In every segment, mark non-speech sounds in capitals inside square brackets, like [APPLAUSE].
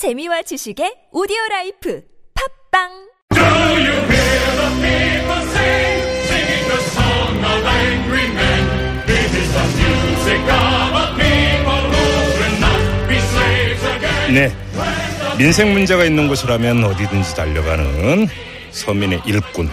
재미와 지식의 오디오 라이프 팟빵. 네. 민생 문제가 있는 곳이라면 어디든지 달려가는 서민의 일꾼.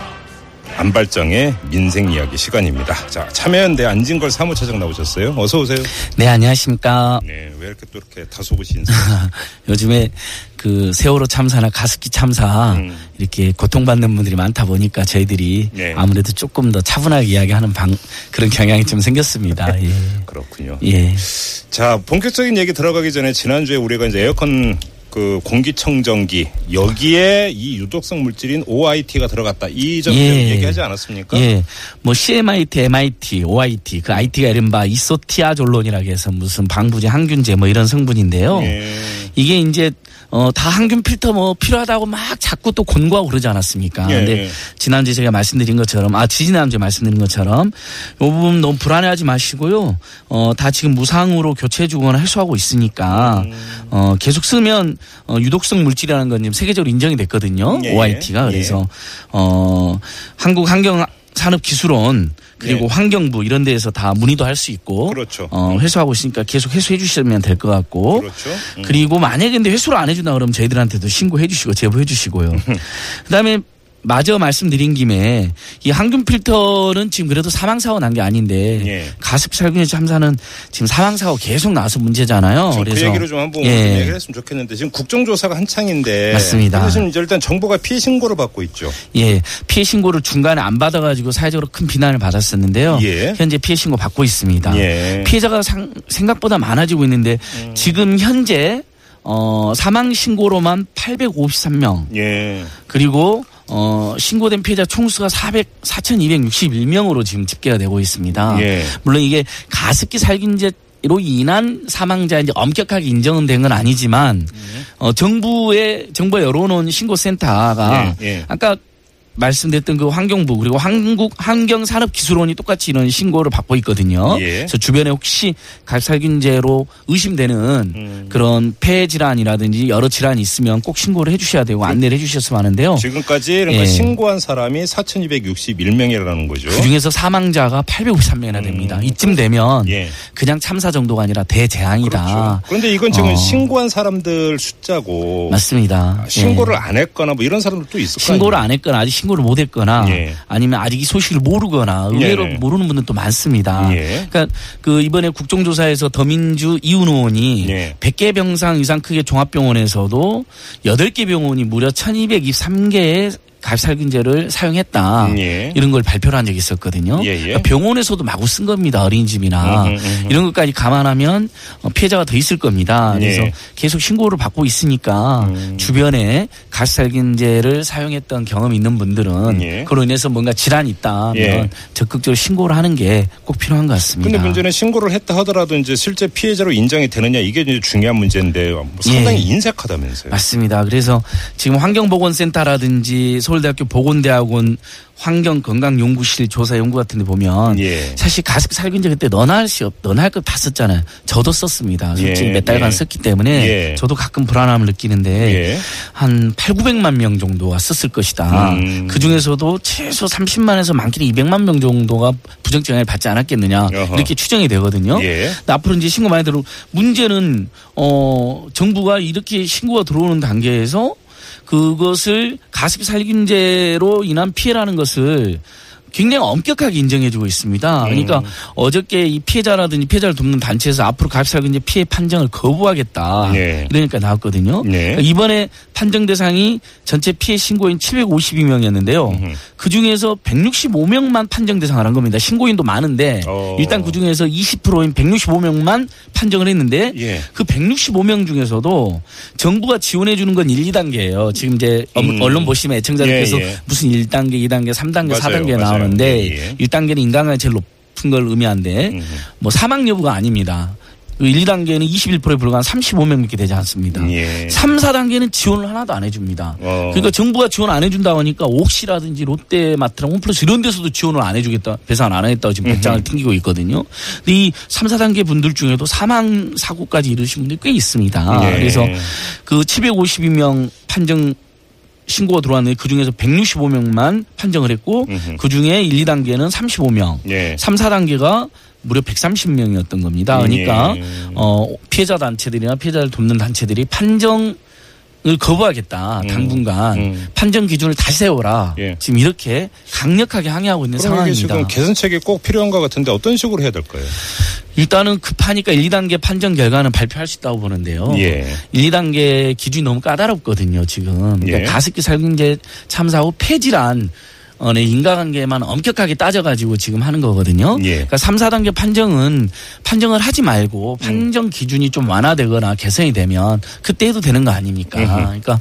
안진걸의 민생 이야기 시간입니다. 자, 참여연대 안진걸 사무처장 나오셨어요. 어서 오세요. 네, 안녕하십니까. 네, 왜 이렇게 또 이렇게 다소곳이 인사? [LAUGHS] 요즘에 그 세월호 참사나 가습기 참사 음. 이렇게 고통받는 분들이 많다 보니까 저희들이 네. 아무래도 조금 더 차분하게 이야기하는 방, 그런 경향이 좀 생겼습니다. [LAUGHS] 예. 그렇군요. 예. 자, 본격적인 얘기 들어가기 전에 지난주에 우리가 이제 에어컨 그 공기청정기 여기에 이 유독성 물질인 OIT가 들어갔다. 이점 예. 얘기하지 않았습니까? 예. 뭐 CMIT, MIT, OIT, 그 IT가 이른바 이소티아졸론이라고 해서 무슨 방부제, 항균제 뭐 이런 성분인데요. 예. 이게 이제 어, 다 항균 필터 뭐 필요하다고 막 자꾸 또 권고하고 그러지 않았습니까? 예, 근데 예. 지난주에 제가 말씀드린 것처럼, 아, 지지난주에 말씀드린 것처럼, 요 부분 너무 불안해하지 마시고요. 어, 다 지금 무상으로 교체해 주거나 해소하고 있으니까, 음. 어, 계속 쓰면, 어, 유독성 물질이라는 건 지금 세계적으로 인정이 됐거든요. 예, OIT가. 예. 그래서, 어, 한국 환경 산업기술원 그리고 예. 환경부 이런 데에서 다 문의도 할 수 있고 그렇죠. 어, 회수하고 있으니까 계속 회수해 주시면 될 것 같고 그렇죠. 음. 그리고 만약에 근데 회수를 안 해준다 그러면 저희들한테도 신고해 주시고 제보해 주시고요. [LAUGHS] 그다음에 마저 말씀드린 김에 이 항균 필터는 지금 그래도 사망 사고 난 게 아닌데 예. 가습 살균제 참사는 지금 사망 사고 계속 나서 문제잖아요. 그 그래서 얘기를 좀 한번 예. 좀 얘기를 했으면 좋겠는데 지금 국정조사가 한창인데 맞습니다. 지금 이제 일단 정부가 피해 신고를 받고 있죠. 예, 피해 신고를 중간에 안 받아가지고 사회적으로 큰 비난을 받았었는데요. 예. 현재 피해 신고 받고 있습니다. 예. 피해자가 상- 생각보다 많아지고 있는데 음. 지금 현재 어, 사망 신고로만 853명 예. 그리고 어, 신고된 피해자 총수가 400, 4,261명으로 지금 집계가 되고 있습니다. 예. 물론 이게 가습기 살균제 로 인한 사망자 이제 엄격하게 인정은 된 건 아니지만 어 정부의 정부에 열어놓은 신고센터가 예, 예. 아까 말씀드렸던 그 환경부 그리고 한국 환경산업기술원이 똑같이 이런 신고를 받고 있거든요. 예. 그래서 주변에 혹시 갈살균제로 의심되는 음. 그런 폐 질환이라든지 여러 질환이 있으면 꼭 신고를 해주셔야 되고 안내를 해주셨으면 하는데요. 지금까지 예. 신고한 사람이 4,261명이라는 거죠. 그 중에서 사망자가 853명이나 됩니다. 이쯤 되면 음. 예. 그냥 참사 정도가 아니라 대재앙이다. 그렇죠. 그런데 이건 지금 어. 신고한 사람들 숫자고 맞습니다. 아, 신고를 예. 안 했거나 뭐 이런 사람들도 있을 거 신고를? 안 했거나 아직 신고를 못 했거나 예. 아니면 아직 이 소식을 모르거나 의외로 네네. 모르는 분들도 많습니다. 예. 그러니까 그 이번에 국정조사에서 더민주 이훈 의원이 예. 100개 병상 이상 크게 종합병원에서도 8개 병원이 무려 1223개의 갈살균제를 사용했다. 예. 이런 걸 발표를 한 적이 있었거든요. 예, 예. 그러니까 병원에서도 마구 쓴 겁니다. 어린이집이나 음흠, 음흠. 이런 것까지 감안하면 어, 피해자가 더 있을 겁니다. 그래서 예. 계속 신고를 받고 있으니까 음. 주변에 갈살균제를 사용했던 경험이 있는 분들은 예. 그로 인해서 뭔가 질환이 있다면 예. 적극적으로 신고를 하는 게 꼭 필요한 것 같습니다. 근데 문제는 신고를 했다 하더라도 이제 실제 피해자로 인정이 되느냐 이게 이제 중요한 문제인데 뭐 상당히 예. 인색하다면서요. 맞습니다. 그래서 지금 환경보건센터라든지 서울 대학교 보건대학원 환경건강연구실 조사 연구 같은 데 보면 예. 사실 가습 살균제 그때 너나 할수 없, 너나 할거다 썼잖아요. 저도 썼습니다. 솔직히 예, 몇 달간 예. 썼기 때문에 예. 저도 가끔 불안함을 느끼는데 예. 한 8, 900만 명 정도가 썼을 것이다. 음. 그 중에서도 최소 30만에서 많게는 200만 명 정도가 부정적 영향을 받지 않았겠느냐 어허. 이렇게 추정이 되거든요. 예. 앞으로 이제 신고 많이 들어 문제는 어 정부가 이렇게 신고가 들어오는 단계에서 그것을 가습 살균제로 인한 피해라는 것을 굉장히 엄격하게 인정해주고 있습니다. 그러니까 어저께 이 피해자라든지 피해자를 돕는 단체에서 앞으로 가습살균제 피해 판정을 거부하겠다. 네. 이러니까 나왔거든요. 네. 그러니까 이번에 판정 대상이 전체 피해 신고인 752명이었는데요. 그 중에서 165명만 판정 대상을 한 겁니다. 신고인도 많은데 어. 일단 그 중에서 20%인 165명만 판정을 했는데 예. 그 165명 중에서도 정부가 지원해 주는 건 1, 2단계예요. 지금 이제 음. 언론 보시면 애청자들께서 예, 예. 무슨 1단계, 2단계, 3단계, 맞아요, 4단계 맞아요. 나오는 데 예, 예. 1단계는 인간관계 제일 높은 걸 의미하는데 음. 뭐 사망 여부가 아닙니다. 1, 2단계는 21%에 불과한 35명 이렇게 되지 않습니다. 예. 3, 4단계는 지원을 하나도 안 해줍니다. 어. 그러니까 정부가 지원 안 해준다고 하니까 옥시라든지 롯데마트랑 홈플러스 이런 데서도 지원을 안 해주겠다, 배상 안 하겠다고 지금 배짱을 튕기고 있거든요. 근데 이 3, 4단계 분들 중에도 사망 사고까지 이르신 분들이 꽤 있습니다. 예. 그래서 그 752명 판정 신고가 들어왔는데 그 중에서 165명만 판정을 했고. 그 중에 1, 2단계는 35명, 예. 3, 4단계가 무려 130명이었던 겁니다. 그러니까 예. 어, 피해자 단체들이나 피해자를 돕는 단체들이 판정 을 거부하겠다. 음. 당분간 음. 판정 기준을 다시 세워라. 예. 지금 이렇게 강력하게 항의하고 있는 상황입니다. 지금 개선책이 꼭 필요한 것 같은데 어떤 식으로 해야 될까요? 일단은 급하니까 1, 2단계 판정 결과는 발표할 수 있다고 보는데요. 예. 1, 2단계 기준이 너무 까다롭거든요, 지금. 그러니까 예. 가습기 살균제 참사 후 폐질한 어, 네, 인과관계만 엄격하게 따져가지고 지금 하는 거거든요. 예. 그러니까 3, 4단계 판정은 판정을 하지 말고 판정 기준이 좀 완화되거나 개선이 되면 그때 해도 되는 거 아닙니까? 음흠. 그러니까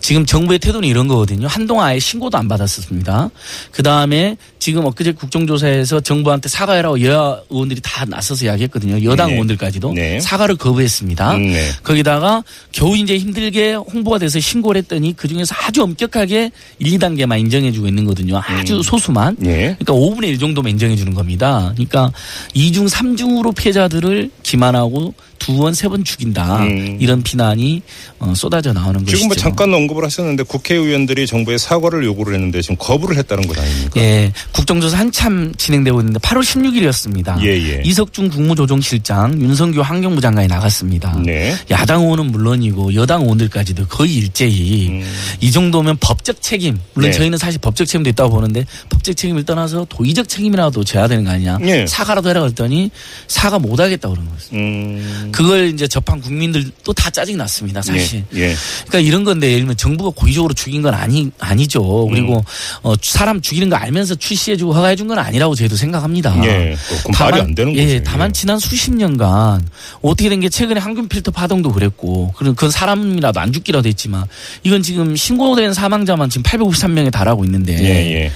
지금 정부의 태도는 이런 거거든요. 한동안 아예 신고도 안 받았었습니다. 그 다음에 지금 엊그제 국정조사에서 정부한테 사과해라고 여야 의원들이 다 나서서 이야기했거든요. 여당 네. 의원들까지도 네. 사과를 거부했습니다. 음, 네. 거기다가 겨우 이제 힘들게 홍보가 돼서 신고를 했더니 그 중에서 아주 엄격하게 1, 2단계만 인정해주고 있는 거거든요. 아주 소수만. 예. 그러니까 5분의 1 정도만 인정해 주는 겁니다. 그러니까 2중, 3중으로 피해자들을 기만하고 두 번, 세 번 죽인다. 음. 이런 비난이 어, 쏟아져 나오는 것이죠. 지금 뭐 잠깐 언급을 하셨는데 국회의원들이 정부에 사과를 요구를 했는데 지금 거부를 했다는 것 아닙니까? 예, 국정조사 한참 진행되고 있는데 8월 16일이었습니다. 예, 예. 이석준 국무조정실장, 윤성규 환경부 장관이 나갔습니다. 네. 야당 의원은 물론이고 여당 의원들까지도 거의 일제히 음. 이 정도면 법적 책임, 물론 네. 저희는 사실 법적 책임도 있다고 보는데 법적 책임을 떠나서 도의적 책임이라도 져야 되는 거 아니냐. 예. 사과라도 해라 그랬더니 사과 못 하겠다고 그러는 거예요. 음. 그걸 이제 접한 국민들도 다 짜증이 났습니다, 사실. 예. 예. 그러니까 이런 건데 예를 들면 정부가 고의적으로 죽인 건 아니 아니죠. 그리고 어, 사람 죽이는 거 알면서 출시해주고 허가해준 건 아니라고 저희도 생각합니다. 예. 그건 말이 안 되는 예, 거죠. 다만 지난 수십 년간 어떻게 된 게 최근에 항균 필터 파동도 그랬고 그런 그건 사람이라도 안 죽기라도 했지만 이건 지금 신고된 사망자만 지금 853명에 달하고 있는데 예, 예.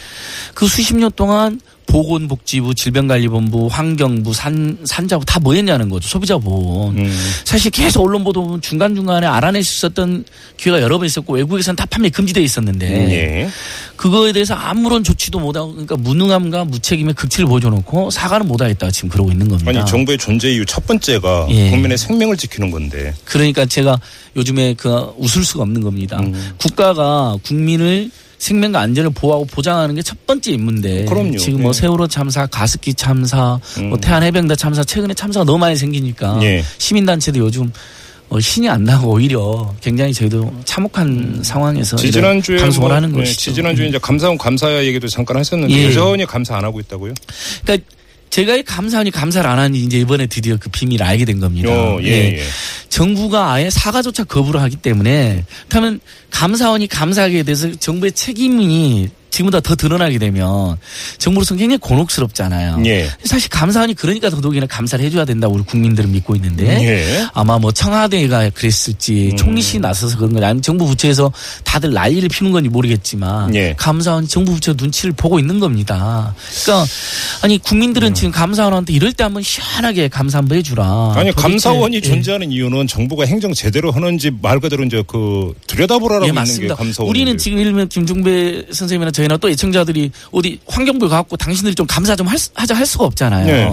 그 수십 년 동안 보건복지부, 질병관리본부, 환경부, 산, 산자부 다 뭐 했냐는 거죠. 소비자보험. 음. 사실 계속 언론 보도 보면 중간중간에 알아낼 수 있었던 기회가 여러 번 있었고 외국에서는 다 판매 금지돼 있었는데 예. 그거에 대해서 아무런 조치도 못하고 그러니까 무능함과 무책임의 극치를 보여줘놓고 사과는 못하겠다 지금 그러고 있는 겁니다. 아니 정부의 존재 이유 첫 번째가 예. 국민의 생명을 지키는 건데. 그러니까 제가 요즘에 그 웃을 수가 없는 겁니다. 음. 국가가 국민을 생명과 안전을 보호하고 보장하는 게 첫 번째 임무인데 그럼요. 지금 뭐 예. 세월호 참사, 가습기 참사, 뭐 음. 태안 해병대 참사 최근에 참사가 너무 많이 생기니까 예. 시민단체도 요즘 어, 신이 안 나고 오히려 굉장히 저희도 참혹한 상황에서 음. 지지난주에 방송을 뭐, 하는 네, 것이죠. 지지난주에 이제 감사원 감사 얘기도 잠깐 하셨는데 예. 여전히 감사 안 하고 있다고요? 그러니까 제가 이 감사원이 감사를 안 하니 이제 이번에 드디어 그 비밀을 알게 된 겁니다. 어, 예, 예. 정부가 아예 사과조차 거부를 하기 때문에 그렇다면 감사원이 감사하게 돼서 정부의 책임이 지금보다 더 드러나게 되면 정부로서는 굉장히 곤혹스럽잖아요. 예. 사실 감사원이 그러니까 더더욱이나 감사를 해줘야 된다고 우리 국민들은 믿고 있는데 예. 아마 뭐 청와대가 그랬을지 음. 총리실이 나서서 그런 건지 아니면 정부 부처에서 다들 난리를 피는 건지 모르겠지만 예. 감사원이 정부 부처 눈치를 보고 있는 겁니다. 그러니까 아니 국민들은 지금 감사원한테 이럴 때 한번 시원하게 감사 한번 해주라. 아니 감사원이 예. 존재하는 이유는 정부가 행정 제대로 하는지 말 그대로 이제 그 들여다보라라고 예, 있는 게 맞습니다. 감사원. 우리는 지금 예를 들면 김종배 선생님이나 저희나 또 애청자들이 어디 환경부에 가고 당신들이 좀 감사 좀 할, 수- 하자 할 수가 없잖아요. 네.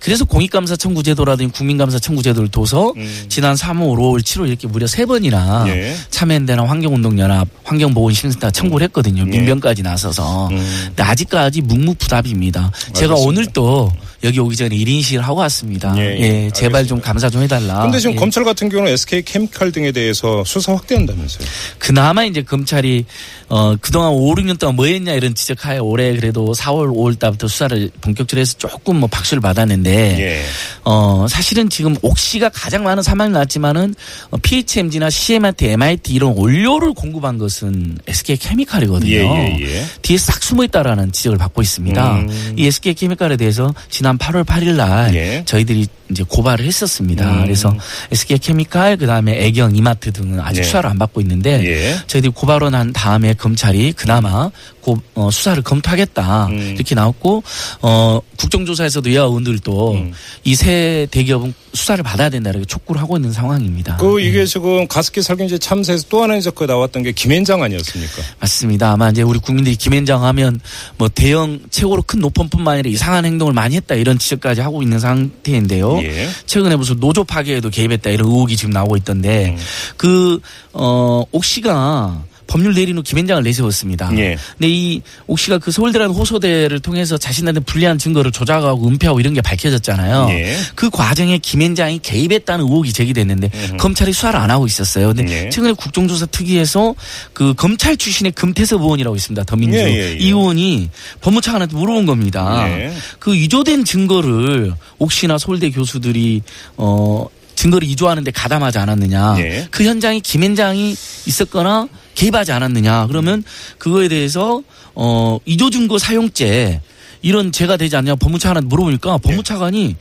그래서 공익감사 청구제도라든지 국민감사 청구제도를 둬서 음. 지난 3월, 5월, 7월 이렇게 무려 세 번이나 예. 참여연대나 환경운동연합, 환경보건심센터 청구를 했거든요. 예. 민변까지 나서서. 음. 근데 아직까지 묵묵부답입니다. 제가 알겠습니다. 오늘 또 여기 오기 전에 1인식을 하고 왔습니다. 예, 예, 예. 제발 좀 알겠습니다. 감사 좀 해달라. 근데 지금 예. 검찰 같은 경우는 SK 케미칼 등에 대해서 수사 확대한다면서요. 그나마 이제 검찰이 어 그동안 5, 6년 동안 뭐 했냐 이런 지적하에 올해 그래도 4월 5월 달부터 수사를 본격적으로 해서 조금 뭐 박수를 받았는데 예. 어 사실은 지금 옥시가 가장 많은 사망이 났지만은 어, PHMG나 CMIT, MIT 이런 원료를 공급한 것은 SK 케미칼이거든요. 예, 예, 예. 뒤에 싹 숨어 있다라는 지적을 받고 있습니다. 음. 이 SK 케미칼에 대해서 지난 8월 8일 날 예. 저희들이 이제 고발을 했었습니다. 음. 그래서 SK 케미칼 그다음에 애경 이마트 등은 아직 예. 수사를 안 받고 있는데 예. 저희들이 고발을 한 다음에 검찰이 그나마 고, 어, 수사를 검토하겠다 음. 이렇게 나왔고 어, 국정조사에서도 여야 의원들도 음. 이세 대기업은 수사를 받아야 된다 이렇게 촉구를 하고 있는 상황입니다. 그 이게 지금 가습기 살균제 참사에서 또 하나 이제 그 나왔던 게 김앤장 아니었습니까? 맞습니다. 아마 이제 우리 국민들이 김앤장 하면 뭐 대형 최고로 큰 노펌뿐만 아니라 이상한 행동을 많이 했다 이런 지적까지 하고 있는 상태인데요. 예. 최근에 무슨 노조 파괴에도 개입했다 이런 의혹이 지금 나오고 있던데 음. 그 어, 옥시가 법률 후 김앤장을 내세웠습니다. 예. 근데 이 옥시가 그 서울대라는 호소대를 통해서 자신한테 불리한 증거를 조작하고 은폐하고 이런 게 밝혀졌잖아요. 예. 그 과정에 김앤장이 개입했다는 의혹이 제기됐는데 검찰이 수사를 안 하고 있었어요. 근데 예. 최근에 국정조사 특위에서 그 검찰 출신의 금태섭 의원이라고 있습니다. 더민주 예, 예, 예. 이 의원이 법무차관한테 물어본 겁니다. 예. 그 위조된 증거를 옥시나 서울대 교수들이 어 증거를 위조하는데 가담하지 않았느냐. 예. 그 현장에 김앤장이 있었거나 개입하지 않았느냐. 그러면 그거에 대해서 어 위조 증거 사용죄 이런 죄가 되지 않냐 법무차 관한테 물어보니까 법무차관이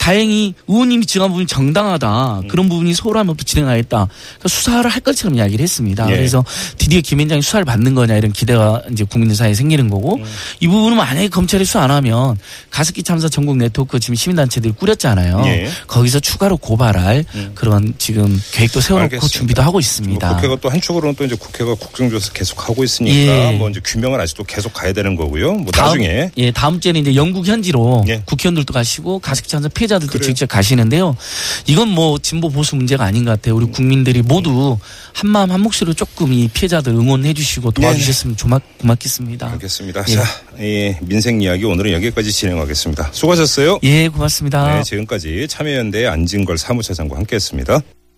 다행히 의원님이 지적한 부분이 정당하다. 그런 부분이 소홀하면부터 진행하겠다. 그러니까 수사를 할 것처럼 이야기를 했습니다. 예. 그래서 드디어 김앤장이 수사를 받는 거냐 이런 기대가 이제 국민들 사이에 생기는 거고 이 부분은 만약에 검찰이 수사 안 하면 가습기 참사 전국 네트워크 지금 시민단체들이 꾸렸잖아요. 예. 거기서 추가로 고발할 그런 지금 계획도 세워놓고 알겠습니다. 준비도 하고 뭐 있습니다. 국회가 또 한쪽으로는 또 이제 국회가 국정조사 계속 하고 있으니까 예. 뭐 이제 규명을 아직도 계속 가야 되는 거고요. 뭐 다음, 나중에 예, 다음 주에는 이제 영국 현지로 예. 국회의원들도 가시고 가습기 참사 피해 자들도 그래요. 직접 가시는데요. 이건 뭐 진보 보수 문제가 아닌 것 같아요. 우리 국민들이 모두 한 마음 한 몫으로 조금 이 피해자들 응원해 주시고 도와주셨으면 고맙, 고맙겠습니다. 알겠습니다. 예. 자, 이 민생 이야기 오늘은 여기까지 진행하겠습니다. 수고하셨어요. 예, 고맙습니다. 네, 지금까지 참여연대 안진걸 사무처장과 함께했습니다.